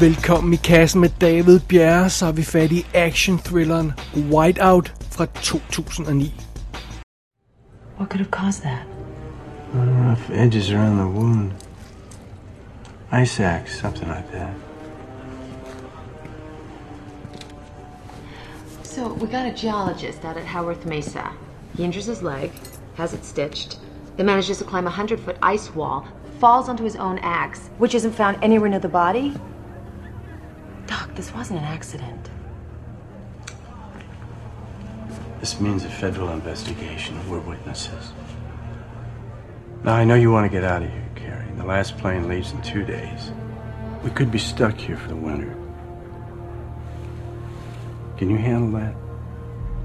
Velkommen i kassen med David Bjerre, så er vi fat i action-thrilleren Whiteout fra 2009. What could have caused that? Rough edges around the wound. Ice axe, something like that. So we got a geologist out at Howarth Mesa. He injures his leg, has it stitched, then manages to climb a hundred foot ice wall, falls onto his own axe, which isn't found anywhere near the body. Doc, this wasn't an accident. This means a federal investigation. We're witnesses. Now, I know you want to get out of here, Carrie. The last plane leaves in two days. We could be stuck here for the winter. Can you handle that?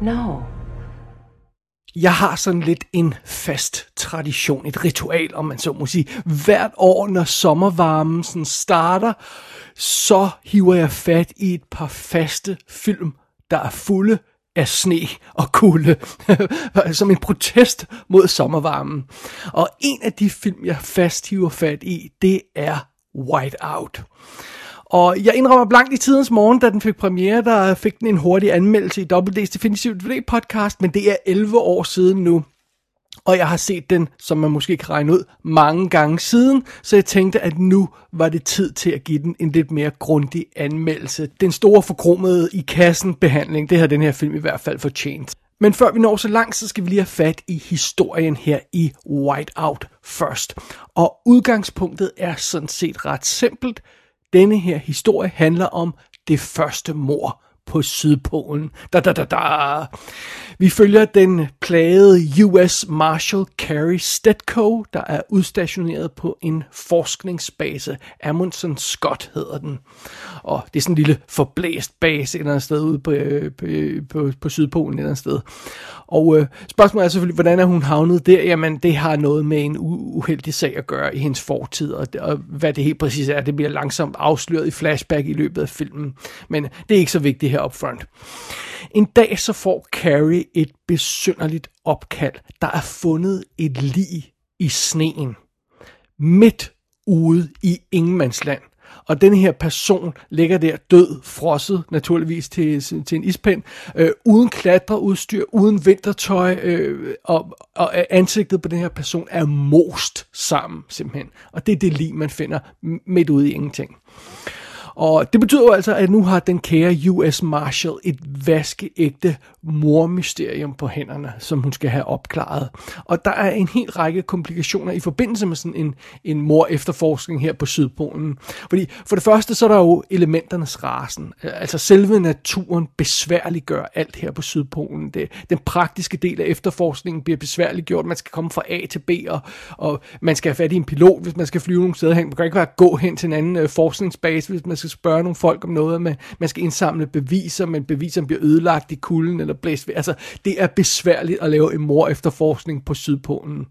No. Jeg har sådan lidt en fast tradition, et ritual, om man så må sige. Hvert år, når sommervarmen sådan starter, så hiver jeg fat i et par faste film, der er fulde af sne og kulde, som en protest mod sommervarmen. Og en af de film, jeg fast hiver fat i, det er Whiteout. Og jeg indrømmer blankt i tidens morgen, da den fik premiere, der fik den en hurtig anmeldelse i WD's Definitive DVD podcast, men det er 11 år siden nu. Og jeg har set den, som man måske kan regne ud, mange gange siden, så jeg tænkte, at nu var det tid til at give den en lidt mere grundig anmeldelse. Den store forkromede i kassen behandling, det har den her film i hvert fald fortjent. Men før vi når så langt, så skal vi lige have fat i historien her i Whiteout først. Og udgangspunktet er sådan set ret simpelt. Denne her historie handler om det første mor på Sydpolen. Da, da, da, da. Vi følger den plagede US Marshal Carrie Stetko, der er udstationeret på en forskningsbase. Amundsen Scott hedder den. Og det er sådan en lille forblæst base et eller andet sted ude på, øh, på, øh, på, på Sydpolen et eller andet sted. Og øh, spørgsmålet er selvfølgelig, hvordan er hun havnet der? Jamen, det har noget med en uheldig sag at gøre i hendes fortid, og, og hvad det helt præcis er, det bliver langsomt afsløret i flashback i løbet af filmen. Men det er ikke så vigtigt her upfront. En dag så får Carrie et besynderligt opkald. Der er fundet et lig i sneen. Midt ude i ingenmandsland. Og den her person ligger der død, frosset naturligvis til, til en ispind, øh, uden klatreudstyr, uden vintertøj, øh, og, og ansigtet på den her person er most sammen simpelthen. Og det er det lige man finder midt ude i ingenting. Og det betyder jo altså, at nu har den kære US Marshal et vaskeægte mormysterium på hænderne, som hun skal have opklaret. Og der er en hel række komplikationer i forbindelse med sådan en, en mor efterforskning her på Sydpolen. Fordi for det første, så er der jo elementernes rasen. Altså selve naturen besværliggør alt her på Sydpolen. Det, den praktiske del af efterforskningen bliver besværliggjort. Man skal komme fra A til B, og, og man skal have fat i en pilot, hvis man skal flyve nogle steder hen. Man kan ikke bare gå hen til en anden øh, forskningsbase, hvis man skal spørge nogle folk om noget. Man, man skal indsamle beviser, men beviserne bliver ødelagt i kulden eller blæst ved. Altså, det er besværligt at lave en mor efterforskning på Sydpolen.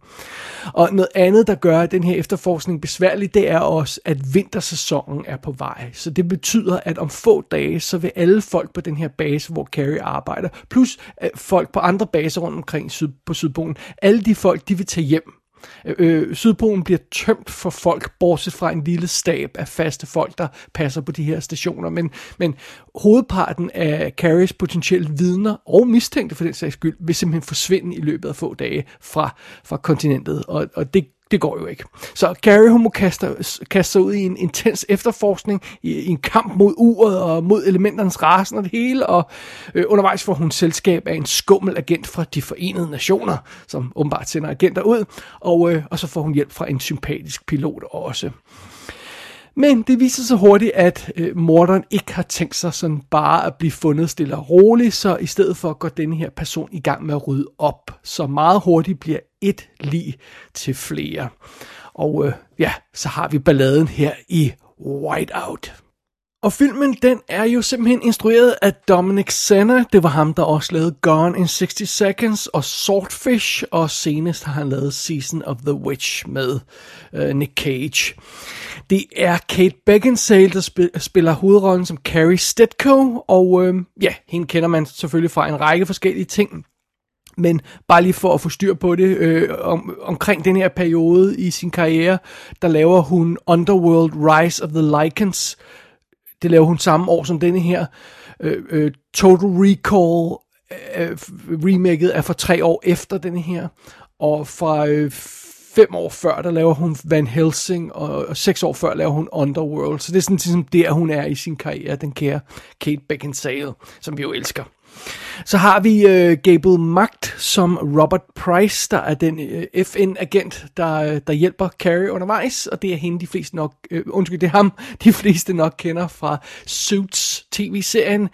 Og noget andet, der gør den her efterforskning besværlig, det er også, at vintersæsonen er på vej. Så det betyder, at om få dage, så vil alle folk på den her base, hvor Carrie arbejder, plus folk på andre baser rundt omkring syd, på Sydpolen, alle de folk, de vil tage hjem Øh, Sydpolen bliver tømt for folk, bortset fra en lille stab af faste folk, der passer på de her stationer. Men, men hovedparten af Carries potentielle vidner og mistænkte for den sags skyld, vil simpelthen forsvinde i løbet af få dage fra, fra kontinentet. Og, og det det går jo ikke. Så Gary hun må kaste, kaste sig ud i en intens efterforskning, i, i en kamp mod uret og mod elementernes rasen og det hele, og øh, undervejs får hun selskab af en skummel agent fra de forenede nationer, som åbenbart sender agenter ud, og, øh, og så får hun hjælp fra en sympatisk pilot også. Men det viser sig hurtigt, at øh, morderen ikke har tænkt sig sådan bare at blive fundet stille og roligt, så i stedet for går denne her person i gang med at rydde op. Så meget hurtigt bliver et lig til flere. Og øh, ja, så har vi balladen her i Whiteout. Og filmen, den er jo simpelthen instrueret af Dominic Senna. Det var ham, der også lavede Gone in 60 Seconds og Swordfish. Og senest har han lavet Season of the Witch med øh, Nick Cage. Det er Kate Beckinsale, der spiller hovedrollen som Carrie Stedko, Og øh, ja, hende kender man selvfølgelig fra en række forskellige ting. Men bare lige for at få styr på det, øh, om, omkring den her periode i sin karriere, der laver hun Underworld Rise of the Lycans, det laver hun samme år som denne her. Øh, øh, Total Recall øh, remaket er for tre år efter denne her. Og fra øh, fem år før, der laver hun Van Helsing, og, og seks år før laver hun Underworld. Så det er sådan ligesom der, hun er i sin karriere, den kære Kate Beckinsale, som vi jo elsker. Så har vi øh, Gable Magt som Robert Price, der er den øh, FN-agent, der, øh, der hjælper Carrie undervejs, og det er hende de fleste nok, øh, undskyld, det er ham, de fleste nok kender fra Suits tv-serien.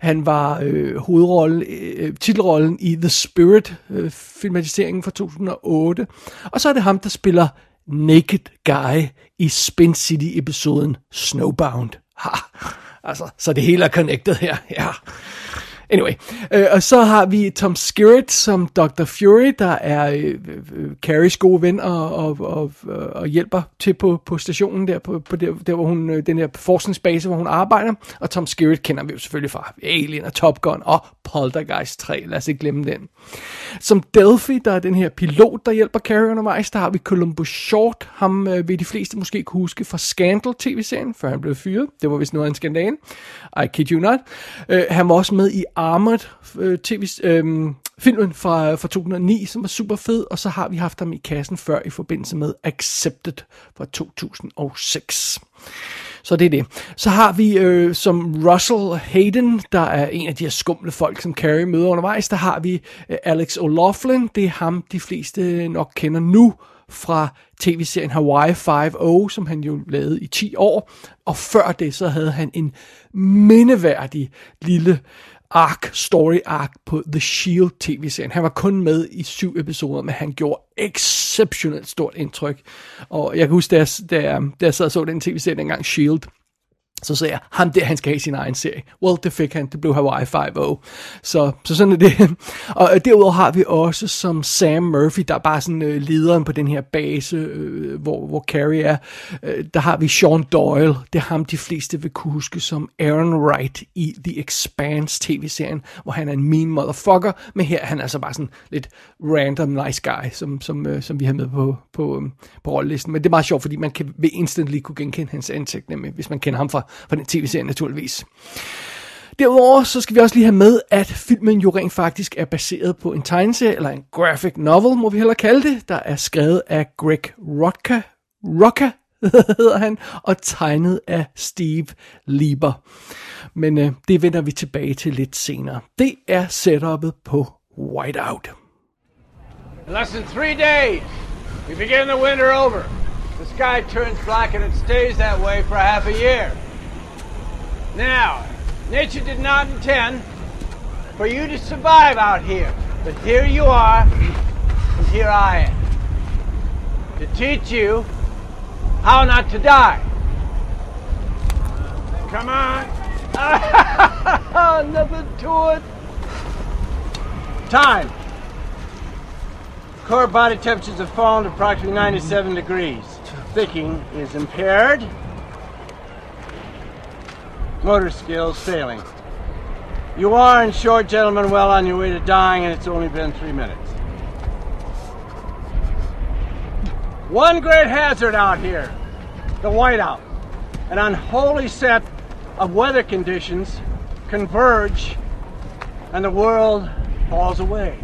Han var øh, hovedrollen, øh, titelrollen i The Spirit, øh, filmatiseringen fra 2008, og så er det ham, der spiller Naked Guy i Spin City-episoden Snowbound. Ha, altså, så det hele er connected her, ja. Anyway, øh, og så har vi Tom Skerritt som Dr. Fury, der er øh, øh, øh, Carries gode ven og, og, og, øh, og hjælper til på, på stationen der, på, på der, der hvor hun, den her forskningsbase, hvor hun arbejder. Og Tom Skerritt kender vi jo selvfølgelig fra Alien og Top Gun og Poltergeist 3, lad os ikke glemme den. Som Delphi, der er den her pilot, der hjælper Carrie undervejs, der har vi Columbus Short, ham øh, vil de fleste måske kunne huske fra Scandal tv-serien, før han blev fyret. Det var vist noget af en skandale. I kid you not. Øh, han var også med i Armored øh, tv, øh, filmen fra, fra 2009, som var super fed, og så har vi haft ham i kassen før i forbindelse med Accepted fra 2006. Så det er det. Så har vi øh, som Russell Hayden, der er en af de her skumle folk, som Carrie møder undervejs, der har vi øh, Alex O'Loughlin. Det er ham, de fleste nok kender nu fra tv-serien Hawaii 5.0, som han jo lavede i 10 år. Og før det, så havde han en mindeværdig lille arc, story arc på The Shield tv-serien. Han var kun med i syv episoder, men han gjorde exceptionelt stort indtryk. Og jeg kan huske, da jeg, da jeg, da jeg sad og så den tv-serie dengang, Shield, så sagde jeg, ham der, han skal have sin egen serie. Well, det fik han, det blev Hawaii 5.0. Så, så sådan er det. Og derudover har vi også som Sam Murphy, der er bare sådan øh, lederen på den her base, øh, hvor, hvor Carrie er. Øh, der har vi Sean Doyle, det er ham de fleste vil kunne huske som Aaron Wright i The Expanse tv-serien, hvor han er en mean motherfucker, men her han er han altså bare sådan lidt random nice guy, som, som, øh, som vi har med på, på, øh, på rollelisten. Men det er meget sjovt, fordi man kan ved instantly kunne genkende hans ansigt, nemlig, hvis man kender ham fra fra den tv-serie naturligvis. Derudover så skal vi også lige have med, at filmen jo rent faktisk er baseret på en tegneserie, eller en graphic novel, må vi hellere kalde det, der er skrevet af Greg Rocka, Rocka hedder han, og tegnet af Steve Lieber. Men øh, det vender vi tilbage til lidt senere. Det er setupet på Whiteout. In less than three days, we begin the winter over. The sky turns black and it stays that way for half a year. Now, nature did not intend for you to survive out here, but here you are, and here I am. To teach you how not to die. Come on. Nothing to it. Time. Core body temperatures have fallen to approximately 97 degrees. Thinking is impaired motor skills failing. You are, in short, gentlemen, well on your way to dying, and it's only been three minutes. One great hazard out here the whiteout. An unholy set of weather conditions converge, and the world falls away.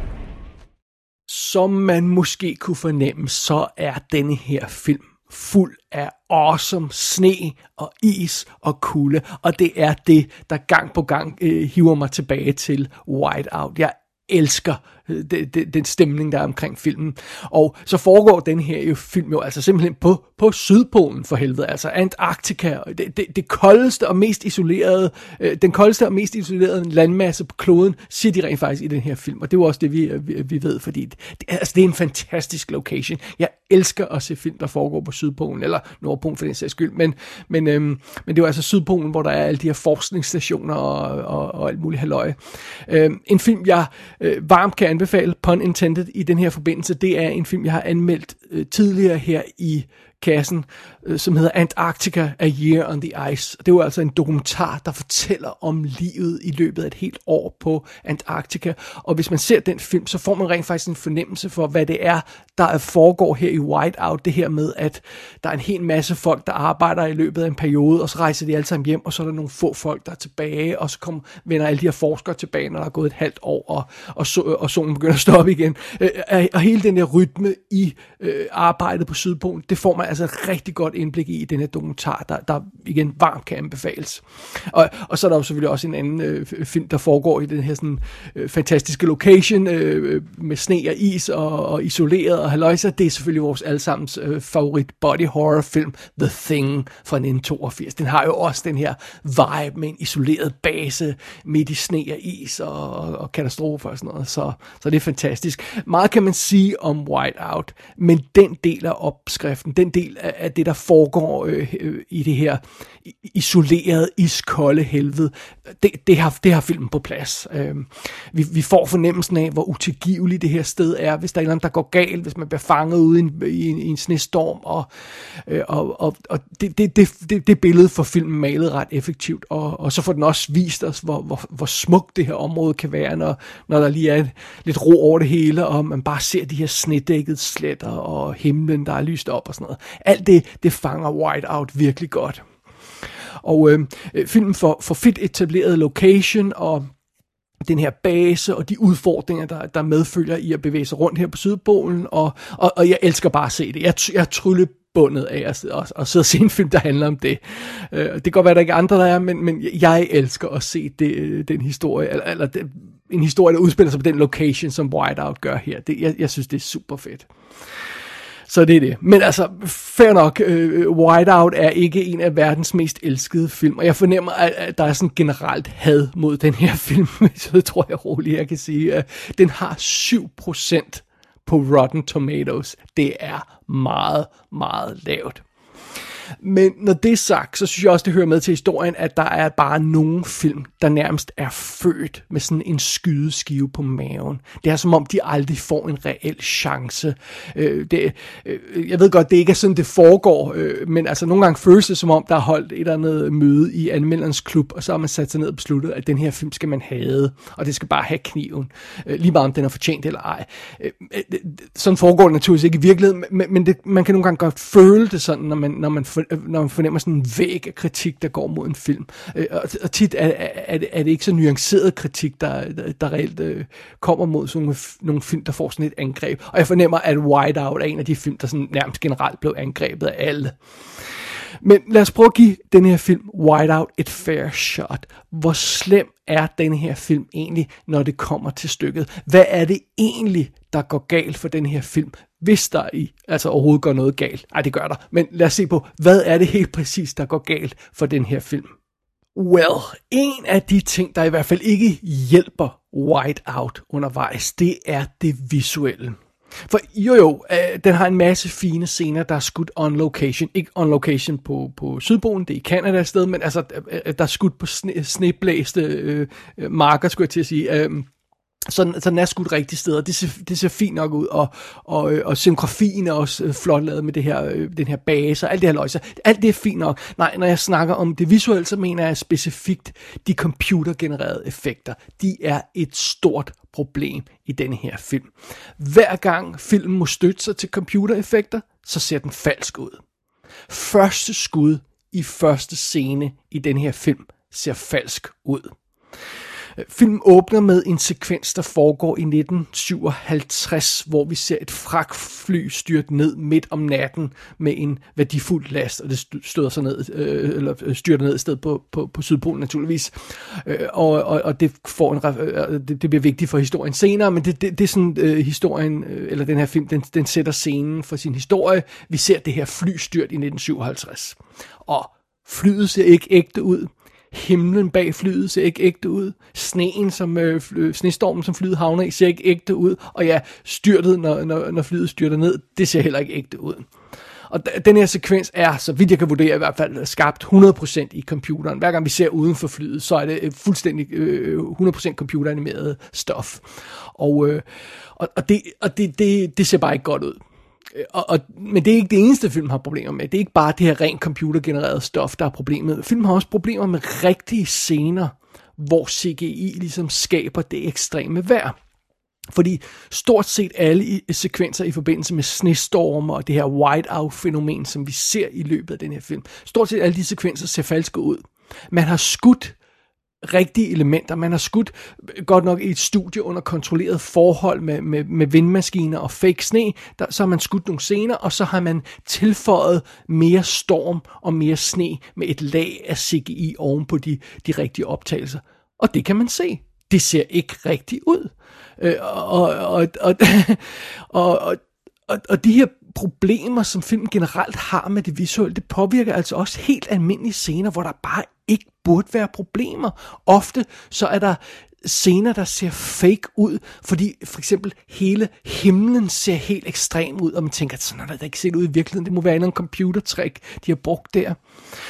Som man måske kunne fornemme, så er denne her film fuld af awesome sne og is og kulde, og det er det, der gang på gang øh, hiver mig tilbage til Whiteout. Jeg elsker Øh, den stemning, der er omkring filmen. Og så foregår den her jo film jo altså simpelthen på, på Sydpolen for helvede, altså Antarktika, det, det, det koldeste og mest isolerede, øh, den koldeste og mest isolerede landmasse på kloden, siger de rent faktisk i den her film, og det er jo også det, vi, øh, vi, vi ved, fordi det, altså, det er en fantastisk location. Jeg elsker at se film, der foregår på Sydpolen, eller Nordpolen for den sags skyld, men, men, øhm, men det er jo altså Sydpolen, hvor der er alle de her forskningsstationer og, og, og alt muligt halløj. Øhm, en film, jeg øh, varmt kan anbefale, pun intended, i den her forbindelse, det er en film, jeg har anmeldt øh, tidligere her i kassen, øh, som hedder Antarctica, A Year on the Ice. Det var altså en dokumentar, der fortæller om livet i løbet af et helt år på Antarctica. Og hvis man ser den film, så får man rent faktisk en fornemmelse for, hvad det er, der foregår her i Whiteout. Det her med, at der er en hel masse folk, der arbejder i løbet af en periode, og så rejser de alle sammen hjem, og så er der nogle få folk, der er tilbage, og så kommer, vender alle de her forskere tilbage, når der er gået et halvt år, og, og, so, og solen begynder at stoppe igen. Øh, øh, og hele den der rytme i øh, arbejdet på Sydpolen, det får man altså et rigtig godt indblik i i den her dokumentar, der, der igen varmt kan anbefales. Og, og så er der jo selvfølgelig også en anden øh, film, der foregår i den her sådan, øh, fantastiske location øh, øh med sne og is og, og isoleret og haløjser. Det er selvfølgelig vores allesammens øh, favorit body horror film, The Thing fra 1982. Den har jo også den her vibe med en isoleret base midt i sne og is og, og, og katastrofer og sådan noget. Så, så det er fantastisk. Meget kan man sige om Whiteout, men den del af opskriften, den del af, af det, der foregår øh, øh, i det her isolerede, iskolde helvede, det, det, har, det har filmen på plads. Øh, vi, vi får fornemmelsen af, hvor utilgiveligt det her sted er, hvis der er noget, der går galt, hvis man bliver fanget ude i en, i en, i en snestorm, og, øh, og, og, og det, det, det, det, det billede for filmen malet ret effektivt, og, og så får den også vist os, hvor, hvor, hvor smukt det her område kan være, når, når der lige er lidt ro over det hele, og man bare ser de her snedækkede sletter, og himlen, der er lyst op og sådan noget. Alt det, det fanger Whiteout virkelig godt. Og øh, øh, filmen får, får fedt etableret location, og den her base og de udfordringer, der, der medfølger i at bevæge sig rundt her på Sydpolen, og, og, og jeg elsker bare at se det. Jeg, jeg er bundet af at, at, at sidde og se en film, der handler om det. Øh, det kan godt være, at der ikke er andre, der er, men, men jeg elsker at se det, øh, den historie, eller, eller det, en historie, der udspiller sig på den location, som Whiteout gør her. Det, jeg, jeg synes, det er super fedt. Så det er det. Men altså, fair nok, øh, Whiteout er ikke en af verdens mest elskede film, og jeg fornemmer, at, at der er sådan generelt had mod den her film, så det tror jeg roligt, jeg kan sige. Øh, den har 7% på Rotten Tomatoes. Det er meget, meget lavt. Men når det er sagt, så synes jeg også, det hører med til historien, at der er bare nogle film, der nærmest er født med sådan en skydeskive på maven. Det er som om, de aldrig får en reel chance. Øh, det, øh, jeg ved godt, det ikke er sådan, det foregår, øh, men altså nogle gange føles det som om, der er holdt et eller andet møde i anmelderens klub, og så har man sat sig ned og besluttet, at den her film skal man have, og det skal bare have kniven, øh, lige meget om den er fortjent eller ej. Øh, øh, sådan foregår det naturligvis ikke i virkeligheden, men, men det, man kan nogle gange godt føle det sådan, når man, når man for, når man fornemmer sådan en væg af kritik, der går mod en film. Øh, og, og tit er, er, er det ikke så nuanceret kritik, der, der, der reelt øh, kommer mod sådan nogle, nogle film, der får sådan et angreb. Og jeg fornemmer, at Whiteout er en af de film, der sådan nærmest generelt blev angrebet af alle. Men lad os prøve at give den her film Whiteout et fair shot. Hvor slem er den her film egentlig, når det kommer til stykket? Hvad er det egentlig, der går galt for den her film? Hvis der i, altså overhovedet går noget galt. Nej, det gør der. Men lad os se på, hvad er det helt præcis, der går galt for den her film? Well, en af de ting, der i hvert fald ikke hjælper Whiteout undervejs, det er det visuelle. For jo jo, øh, den har en masse fine scener, der er skudt on location. Ikke on location på, på Sydpolen, det er i Canada sted, men altså, øh, øh, der er skudt på sne, sneblæste øh, øh marker, skulle jeg til at sige. Øh, så, så den er skudt rigtige steder. Det ser, det ser fint nok ud, og, og, øh, og scenografien er også øh, flot lavet med det her, øh, den her base og alt det her løjse. Alt det er fint nok. Nej, når jeg snakker om det visuelle, så mener jeg specifikt de computergenererede effekter. De er et stort problem i denne her film. Hver gang filmen må støtte sig til computereffekter, så ser den falsk ud. Første skud i første scene i den her film ser falsk ud. Filmen åbner med en sekvens, der foregår i 1957, hvor vi ser et fragtfly styrt ned midt om natten med en værdifuld last, og det støder sig ned, øh, eller øh, styrter ned et sted på, på, på Sydpolen naturligvis. Øh, og, og, og det, får en, øh, det, det bliver vigtigt for historien senere, men det, det, det er sådan øh, historien, øh, eller den her film, den, den sætter scenen for sin historie. Vi ser det her fly styrt i 1957. Og flyet ser ikke ægte ud himlen bag flyet ser ikke ægte ud. Sneen, som øh, fly, snestormen, som flyet havner i, ser ikke ægte ud. Og ja, styrtet, når, når, når flyet styrter ned, det ser heller ikke ægte ud. Og den her sekvens er, så vidt jeg kan vurdere i hvert fald, skabt 100% i computeren. Hver gang vi ser uden for flyet, så er det øh, fuldstændig øh, 100% computeranimeret stof. Og, øh, og, og, det, og det, det, det ser bare ikke godt ud. Øh, og, og, men det er ikke det eneste, film har problemer med. Det er ikke bare det her rent computergenererede stof, der er problemet. Film har også problemer med rigtige scener, hvor CGI ligesom skaber det ekstreme vejr. Fordi stort set alle øh, sekvenser i forbindelse med snestorme og det her whiteout-fænomen, som vi ser i løbet af den her film, stort set alle de sekvenser ser falske ud. Man har skudt rigtige elementer. Man har skudt øh, godt nok i et studie under kontrolleret forhold med, med, med vindmaskiner og fake sne. Der, så har man skudt nogle scener, og så har man tilføjet mere storm og mere sne med et lag af CGI oven på de, de rigtige optagelser. Og det kan man se. Det ser ikke rigtigt ud. Øh, og, og, og, og, og, og, og de her problemer, som filmen generelt har med det visuelle, det påvirker altså også helt almindelige scener, hvor der bare ikke burde være problemer. Ofte så er der scener, der ser fake ud, fordi for eksempel hele himlen ser helt ekstrem ud, og man tænker, at sådan har det ikke set ud i virkeligheden. Det må være en computertrick, de har brugt der.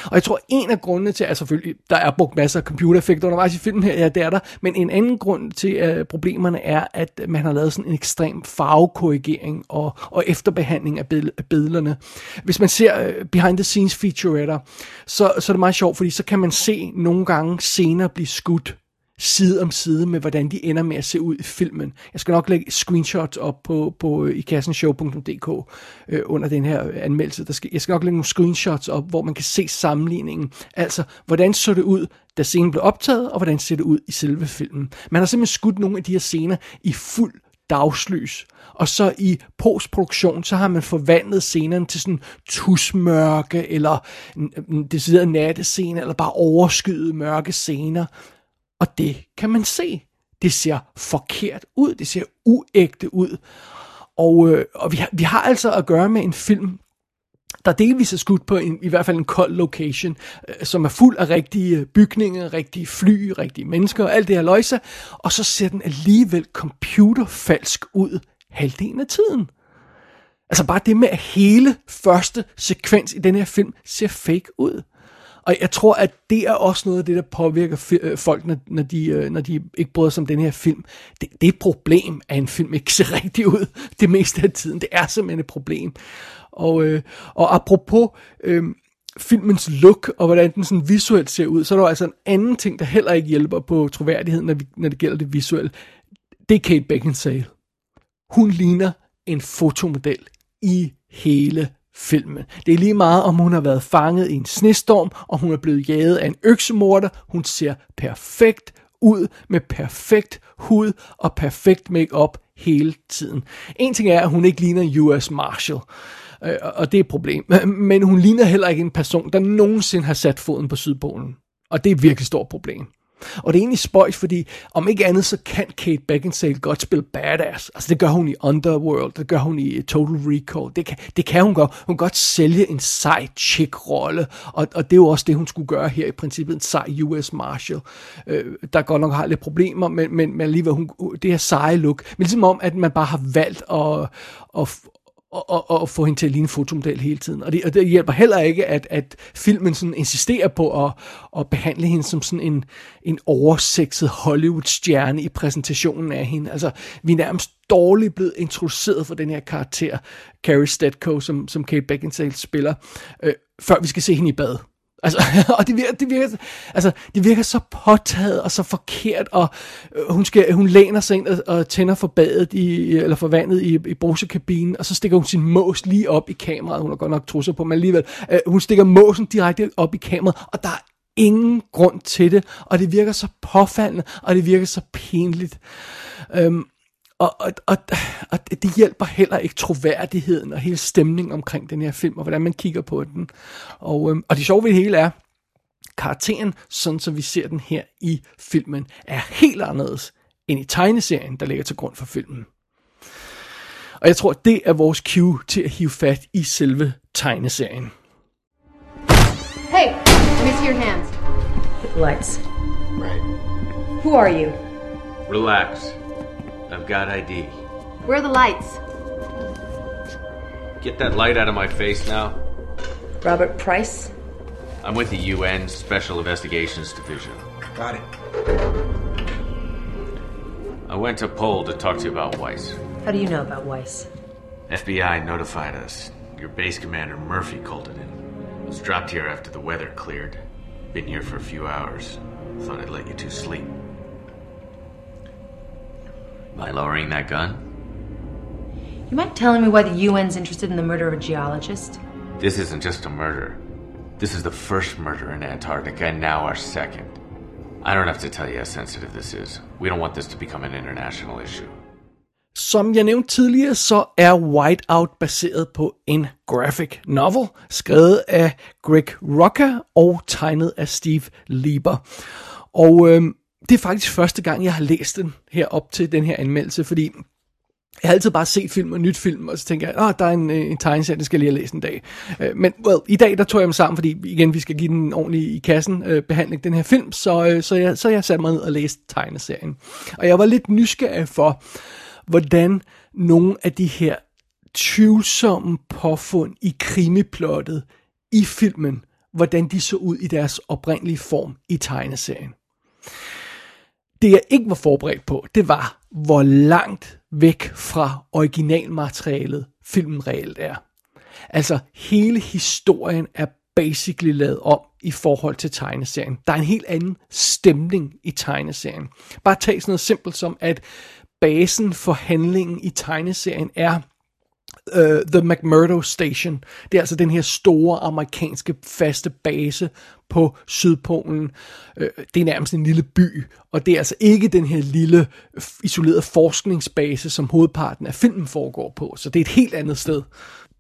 Og jeg tror, en af grundene til, at altså selvfølgelig, der er brugt masser af computereffekter undervejs i filmen her, ja, det er der, men en anden grund til at problemerne er, at man har lavet sådan en ekstrem farvekorrigering og, og efterbehandling af, billederne. Hvis man ser uh, behind the scenes featuretter, så, så er det meget sjovt, fordi så kan man se nogle gange scener blive skudt side om side med, hvordan de ender med at se ud i filmen. Jeg skal nok lægge screenshots op på, på øh, i kassenshow.dk øh, under den her øh, anmeldelse. Der skal, jeg skal nok lægge nogle screenshots op, hvor man kan se sammenligningen. Altså, hvordan så det ud, da scenen blev optaget, og hvordan ser det ud i selve filmen. Man har simpelthen skudt nogle af de her scener i fuld dagslys. Og så i postproduktion, så har man forvandlet scenerne til sådan tusmørke, eller mm, øh, mm, det sidder nattescene, eller bare overskyet mørke scener. Og det kan man se. Det ser forkert ud, det ser uægte ud. Og, øh, og vi, har, vi har altså at gøre med en film, der delvis er skudt på en, i hvert fald en kold location, øh, som er fuld af rigtige øh, bygninger, rigtige fly, rigtige mennesker og alt det her løjse, og så ser den alligevel computerfalsk ud halvdelen af tiden. Altså bare det med, at hele første sekvens i den her film ser fake ud. Og jeg tror, at det er også noget af det, der påvirker øh, folk, når, når, de, øh, når de ikke bryder sig om den her film. Det, det er et problem, at en film ikke ser rigtig ud det meste af tiden. Det er simpelthen et problem. Og, øh, og apropos øh, filmens look, og hvordan den sådan visuelt ser ud, så er der altså en anden ting, der heller ikke hjælper på troværdigheden, når, vi, når det gælder det visuelle. Det er Kate Beckinsale. Hun ligner en fotomodel i hele filmen. Det er lige meget, om hun har været fanget i en snestorm, og hun er blevet jaget af en øksemorder. Hun ser perfekt ud med perfekt hud og perfekt makeup hele tiden. En ting er, at hun ikke ligner en US Marshal, øh, og det er et problem. Men hun ligner heller ikke en person, der nogensinde har sat foden på Sydpolen. Og det er et virkelig stort problem. Og det er egentlig spøjs, fordi om ikke andet, så kan Kate Beckinsale godt spille badass. Altså det gør hun i Underworld, det gør hun i eh, Total Recall, det kan, det kan hun godt. Hun kan godt sælge en sej chick-rolle, og, og det er jo også det, hun skulle gøre her i princippet, en sej US Marshal, øh, der godt nok har lidt problemer, men, men, men alligevel hun, det her seje look. Men ligesom om, at man bare har valgt at, at, og, og, og få hende til at ligne fotomodel hele tiden. Og det, og det hjælper heller ikke, at, at filmen sådan insisterer på at, at behandle hende som sådan en, en oversexet Hollywood-stjerne i præsentationen af hende. Altså, vi er nærmest dårligt blevet introduceret for den her karakter, Carrie Stedco, som, som Kate Beckinsale spiller, øh, før vi skal se hende i bad. Altså, og det virker, det, virker, altså, det virker så påtaget og så forkert, og øh, hun, skal, hun læner sig ind og, og tænder for badet i, eller for vandet i, i brusekabinen, og så stikker hun sin mås lige op i kameraet. Hun har godt nok trusser på, men alligevel. Øh, hun stikker måsen direkte op i kameraet, og der er ingen grund til det, og det virker så påfaldende, og det virker så pinligt. Øhm, og, og, og, og det hjælper heller ikke troværdigheden og hele stemningen omkring den her film, og hvordan man kigger på den. Og, øhm, og det sjove ved det hele er, karakteren, sådan som vi ser den her i filmen, er helt anderledes end i tegneserien, der ligger til grund for filmen. Og jeg tror, det er vores cue til at hive fat i selve tegneserien. Hey, see your hands. Lights. Right. Who are you? Relax. I've got ID. Where are the lights? Get that light out of my face now. Robert Price? I'm with the UN Special Investigations Division. Got it. I went to Pole to talk to you about Weiss. How do you know about Weiss? FBI notified us. Your base commander, Murphy, called it in. Was dropped here after the weather cleared. Been here for a few hours. Thought I'd let you two sleep. By lowering that gun? You mind telling me why the UN's interested in the murder of a geologist? This isn't just a murder. This is the first murder in Antarctica, and now our second. I don't have to tell you how sensitive this is. We don't want this to become an international issue. Som jeg nævnte tidligere, så er Whiteout baseret på en graphic novel, skrevet af Greg Rucka og tegnet af Steve Lieber. Og øh, det er faktisk første gang, jeg har læst den her op til den her anmeldelse, fordi jeg har altid bare set film og nyt film, og så tænker jeg, at der er en, øh, en tegneserie, det skal jeg lige have læst en dag. Øh, men well, i dag, der tog jeg dem sammen, fordi igen, vi skal give den ordentlig i kassen øh, behandling, den her film, så, øh, så, jeg, så jeg satte mig ned og læste tegneserien. Og jeg var lidt nysgerrig for, hvordan nogle af de her tvivlsomme påfund i krimiplottet i filmen, hvordan de så ud i deres oprindelige form i tegneserien. Det jeg ikke var forberedt på, det var, hvor langt væk fra originalmaterialet filmen reelt er. Altså, hele historien er basically lavet om i forhold til tegneserien. Der er en helt anden stemning i tegneserien. Bare tag sådan noget simpelt som, at basen for handlingen i tegneserien er uh, The McMurdo Station. Det er altså den her store amerikanske faste base på Sydpolen. Uh, det er nærmest en lille by, og det er altså ikke den her lille isolerede forskningsbase, som hovedparten af filmen foregår på. Så det er et helt andet sted.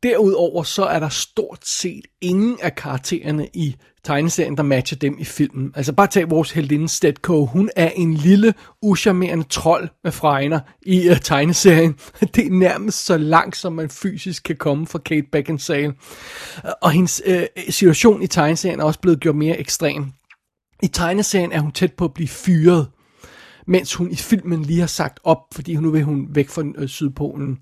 Derudover så er der stort set ingen af karaktererne i tegneserien, der matcher dem i filmen. Altså bare tag vores heldinde Stetko. Hun er en lille, uscharmerende trold med fregner i uh, tegneserien. Det er nærmest så langt, som man fysisk kan komme fra Kate Beckinsale. Øh, og hendes uh, situation i tegneserien er også blevet gjort mere ekstrem. I tegneserien er hun tæt på at blive fyret mens hun i filmen lige har sagt op, fordi nu vil hun væk fra øh, Sydpolen.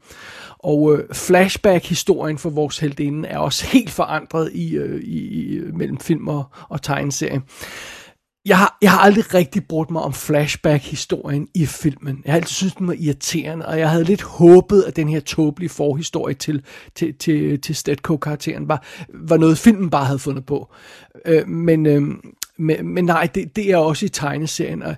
Og øh, flashback-historien for vores heldinde er også helt forandret i, øh, i, i mellem film og, og tegneserie. Jeg har, jeg har aldrig rigtig brugt mig om flashback-historien i filmen. Jeg har altid syntes, den var irriterende, og jeg havde lidt håbet, at den her tåbelige forhistorie til, til, til, til Stetco-karakteren var, var noget, filmen bare havde fundet på. Øh, men, øh, men, men nej, det, det er også i tegneserien. Og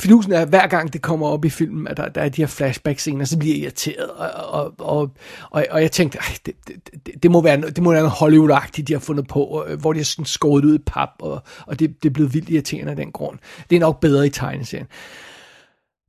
finusen er, at hver gang det kommer op i filmen, at der, der er de her flashback-scener, så bliver jeg irriteret. Og, og, og, og, jeg tænkte, ej, det, det, det, må være, det må være noget Hollywood-agtigt, de har fundet på, øh, hvor de har sådan skåret ud i pap, og, og det, det er blevet vildt irriterende af den grund. Det er nok bedre i tegneserien.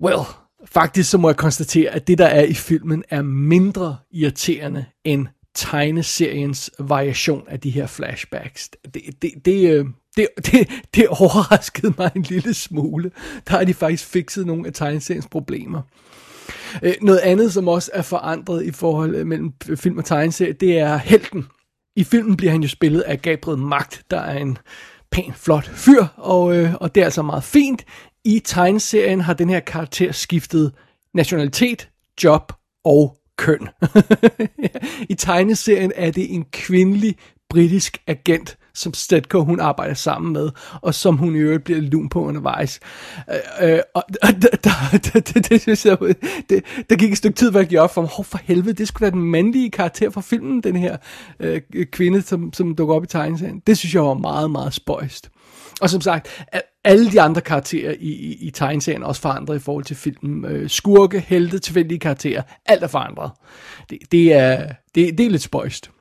Well, faktisk så må jeg konstatere, at det, der er i filmen, er mindre irriterende end tegneseriens variation af de her flashbacks. Det, det, det, øh, det, det, det overraskede mig en lille smule. Der har de faktisk fikset nogle af tegneseriens problemer. Øh, noget andet, som også er forandret i forhold øh, mellem film og tegneserie, det er helten. I filmen bliver han jo spillet af Gabriel Magt, der er en pæn, flot fyr, og, øh, og det er altså meget fint. I tegneserien har den her karakter skiftet nationalitet, job og køn. I tegneserien er det en kvindelig britisk agent, som Stetko hun arbejder sammen med, og som hun i øvrigt bliver lun på undervejs. Øh, øh og der, det, det, det, der gik et stykke tid, hvor jeg gik op for mig, oh, for helvede, det skulle være den mandlige karakter fra filmen, den her øh, kvinde, som, som dukker op i tegneserien. Det synes jeg var meget, meget spøjst. Og som sagt, alle de andre karakterer i, i, i tegneserien er også forandret i forhold til filmen. Øh, skurke, helte, tilfældige karakterer, alt er forandret. Det, det, er, det, det er lidt spøjst.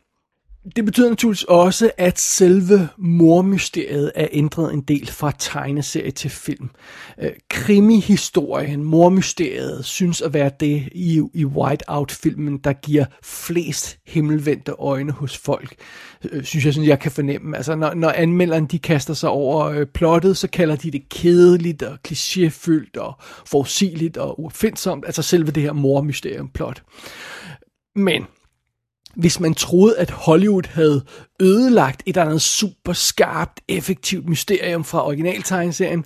Det betyder naturligvis også, at selve mormysteriet er ændret en del fra tegneserie til film. Øh, krimihistorien, mormysteriet, synes at være det i, i Whiteout-filmen, der giver flest himmelvendte øjne hos folk. Øh, synes jeg, sådan, jeg kan fornemme. Altså, når, når anmelderen de kaster sig over øh, plottet, så kalder de det kedeligt og klichéfyldt og forudsigeligt og uopfindsomt. Altså selve det her mormysterium-plot. Men hvis man troede, at Hollywood havde ødelagt et eller andet super skarpt, effektivt mysterium fra originaltegneserien,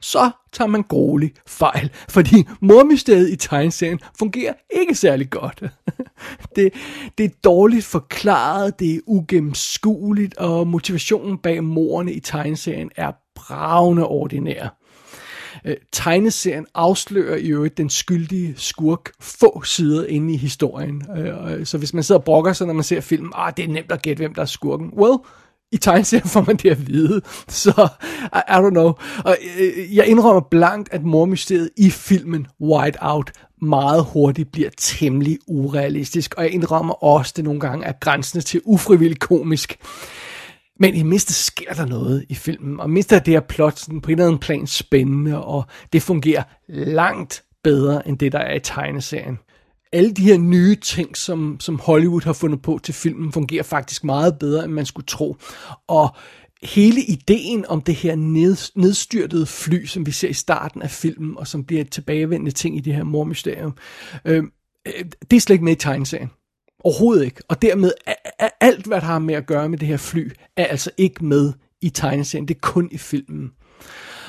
så tager man gruelig fejl, fordi mormysteriet i tegneserien fungerer ikke særlig godt. det, det er dårligt forklaret, det er ugennemskueligt, og motivationen bag morerne i tegneserien er bravende ordinær. Øh, tegneserien afslører i øvrigt den skyldige skurk få sider inde i historien. Øh, øh, så hvis man sidder og brokker sig, når man ser filmen, ah, det er nemt at gætte, hvem der er skurken. Well, i tegneserien får man det at vide. Så, I, I don't know. Og øh, jeg indrømmer blankt, at mormysteriet i filmen White Out meget hurtigt bliver temmelig urealistisk. Og jeg indrømmer også, det nogle gange er grænsende til ufrivillig komisk. Men i mindste sker der noget i filmen, og mindst er det her plot sådan på en eller anden plan spændende, og det fungerer langt bedre end det, der er i tegneserien. Alle de her nye ting, som, som Hollywood har fundet på til filmen, fungerer faktisk meget bedre, end man skulle tro. Og hele ideen om det her ned, nedstyrtede fly, som vi ser i starten af filmen, og som bliver et tilbagevendende ting i det her mormysterium, øh, øh, det er slet ikke med i tegneserien. Overhovedet ikke. Og dermed er alt, hvad der har med at gøre med det her fly, er altså ikke med i tegneserien. Det er kun i filmen.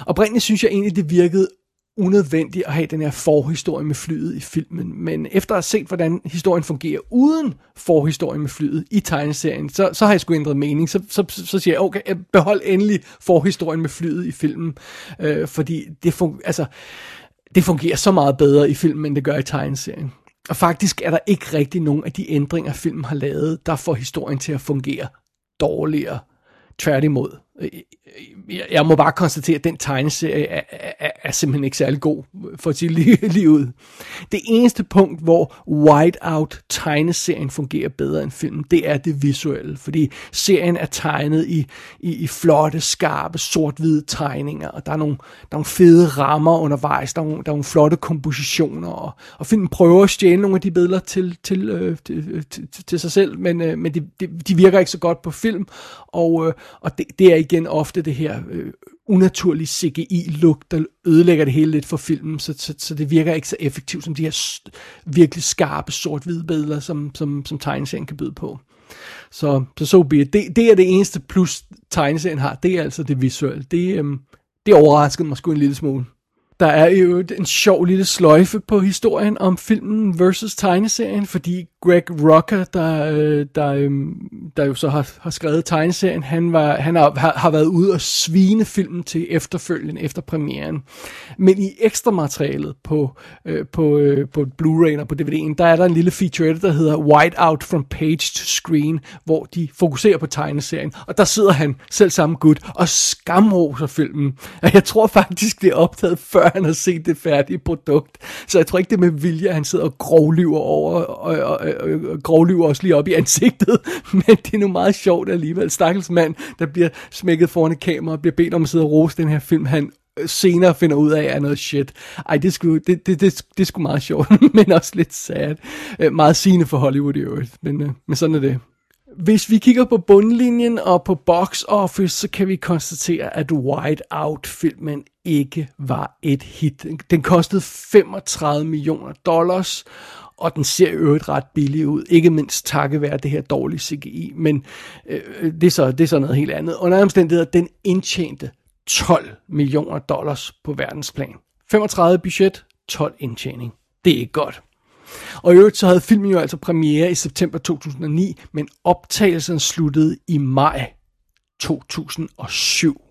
Oprindeligt synes jeg egentlig, det virkede unødvendigt at have den her forhistorie med flyet i filmen. Men efter at have set, hvordan historien fungerer uden forhistorie med flyet i tegneserien, så, så har jeg sgu ændret mening. Så, så, så siger jeg, okay, behold endelig forhistorien med flyet i filmen. Øh, fordi det, fun- altså, det fungerer så meget bedre i filmen, end det gør i tegneserien. Og faktisk er der ikke rigtig nogen af de ændringer, filmen har lavet, der får historien til at fungere dårligere. Tværtimod. Øh, øh, øh, jeg må bare konstatere, at den tegneserie er, er, er simpelthen ikke særlig god for at sige lige, lige ud. Det eneste punkt, hvor Whiteout tegneserien fungerer bedre end filmen, det er det visuelle. Fordi serien er tegnet i, i, i flotte, skarpe, sort-hvide tegninger, og der er, nogle, der er nogle fede rammer undervejs, der er nogle, der er nogle flotte kompositioner, og, og filmen prøver at stjæle nogle af de billeder til, til, øh, til, til, til sig selv, men, øh, men de, de, de virker ikke så godt på film, og, øh, og det, det er igen ofte det her øh, unaturlige CGI-look, der ødelægger det hele lidt for filmen, så, så, så det virker ikke så effektivt som de her virkelig skarpe sort-hvide billeder, som, som, som tegneserien kan byde på. Så så, so be it. det, det er det eneste plus tegneserien har, det er altså det visuelle. Det, øhm, det overraskede mig sgu en lille smule. Der er jo en sjov lille sløjfe på historien om filmen versus tegneserien, fordi Greg Rucker, der, øh, der, øhm, der jo så har, har skrevet tegneserien, han, var, han har, har været ude og svine filmen til efterfølgende, efter premieren. Men i ekstra materialet på, øh, på, øh, på Blu-ray og på DVD'en, der er der en lille featurette, der hedder White Out from Page to Screen, hvor de fokuserer på tegneserien. Og der sidder han, selv samme gut, og skamroser filmen. Jeg tror faktisk, det er optaget, før han har set det færdige produkt. Så jeg tror ikke, det er med vilje, at han sidder og grovlyver over og, og, og, og grovlyver også lige op i ansigtet, men det er nu meget sjovt alligevel. Stakkels mand, der bliver smækket foran et kamera og bliver bedt om at sidde og rose den her film, han øh, senere finder ud af, er noget shit. Ej, det skulle, det, det, det, det er sgu meget sjovt, men også lidt sad. Øh, meget sigende for Hollywood i øvrigt, men, øh, men sådan er det. Hvis vi kigger på bundlinjen og på box office, så kan vi konstatere, at White Out-filmen ikke var et hit. Den kostede 35 millioner dollars, og den ser i øvrigt ret billig ud, ikke mindst takket være det her dårlige CGI, men øh, det, er så, det er så noget helt andet. Under omstændigheder, den indtjente 12 millioner dollars på verdensplan. 35 budget, 12 indtjening. Det er ikke godt. Og i øvrigt så havde filmen jo altså premiere i september 2009, men optagelsen sluttede i maj 2007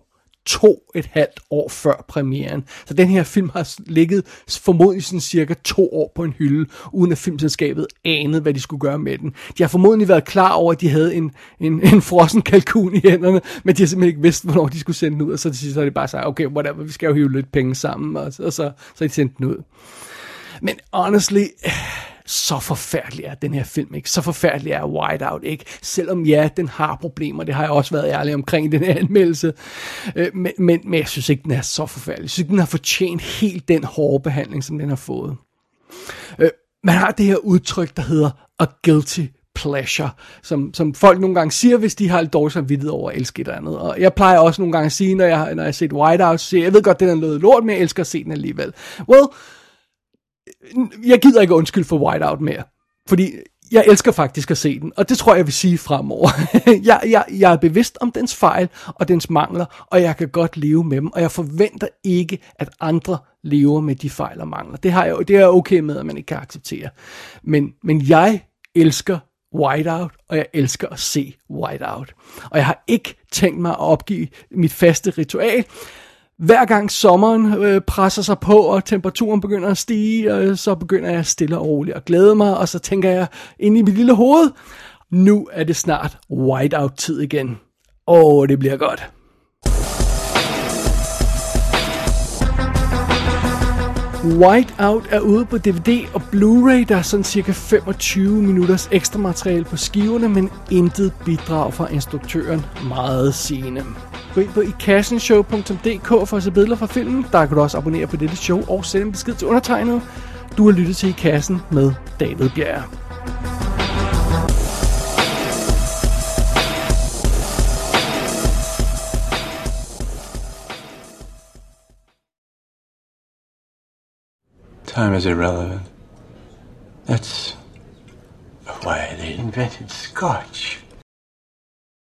to et halvt år før premieren. Så den her film har ligget formodentlig sådan cirka to år på en hylde, uden at filmselskabet anede, hvad de skulle gøre med den. De har formodentlig været klar over, at de havde en, en, en frossen kalkun i hænderne, men de har simpelthen ikke vidst, hvornår de skulle sende den ud, og så til sidst har de bare sagt, okay, whatever, vi skal jo hive lidt penge sammen, og, og så, så, så de sendt den ud. Men honestly, så forfærdelig er den her film ikke. Så forfærdelig er Whiteout ikke. Selvom ja, den har problemer. Det har jeg også været ærlig omkring i den her anmeldelse. Øh, men, men, men jeg synes ikke, den er så forfærdelig. Jeg synes den har fortjent helt den hårde behandling, som den har fået. Øh, man har det her udtryk, der hedder a guilty pleasure, som, som folk nogle gange siger, hvis de har lidt dårlig samvittighed over at elske et eller andet. Og jeg plejer også nogle gange at sige, når jeg, når jeg har set Whiteout, så siger jeg, ved godt, den er noget lort, men jeg elsker at se den alligevel. Well, jeg gider ikke undskyld for Whiteout mere. Fordi jeg elsker faktisk at se den, og det tror jeg, jeg vil sige fremover. jeg, jeg, jeg er bevidst om dens fejl og dens mangler, og jeg kan godt leve med dem, og jeg forventer ikke, at andre lever med de fejl og mangler. Det, har jeg, det er jeg okay med, at man ikke kan acceptere. Men, men jeg elsker Whiteout, og jeg elsker at se Whiteout. Og jeg har ikke tænkt mig at opgive mit faste ritual, hver gang sommeren øh, presser sig på, og temperaturen begynder at stige, øh, så begynder jeg stille og roligt at glæde mig, og så tænker jeg ind i mit lille hoved, nu er det snart whiteout-tid igen. Åh, det bliver godt. Whiteout er ude på DVD og Blu-ray. Der er sådan cirka 25 minutters ekstra materiale på skiverne, men intet bidrag fra instruktøren. Meget sigende. Gå ind på ikassenshow.dk for at se billeder fra filmen. Der kan du også abonnere på dette show og sende en besked til undertegnet. Du har lyttet til I Kassen med David Bjerg. Time is irrelevant. That's why they invented scotch.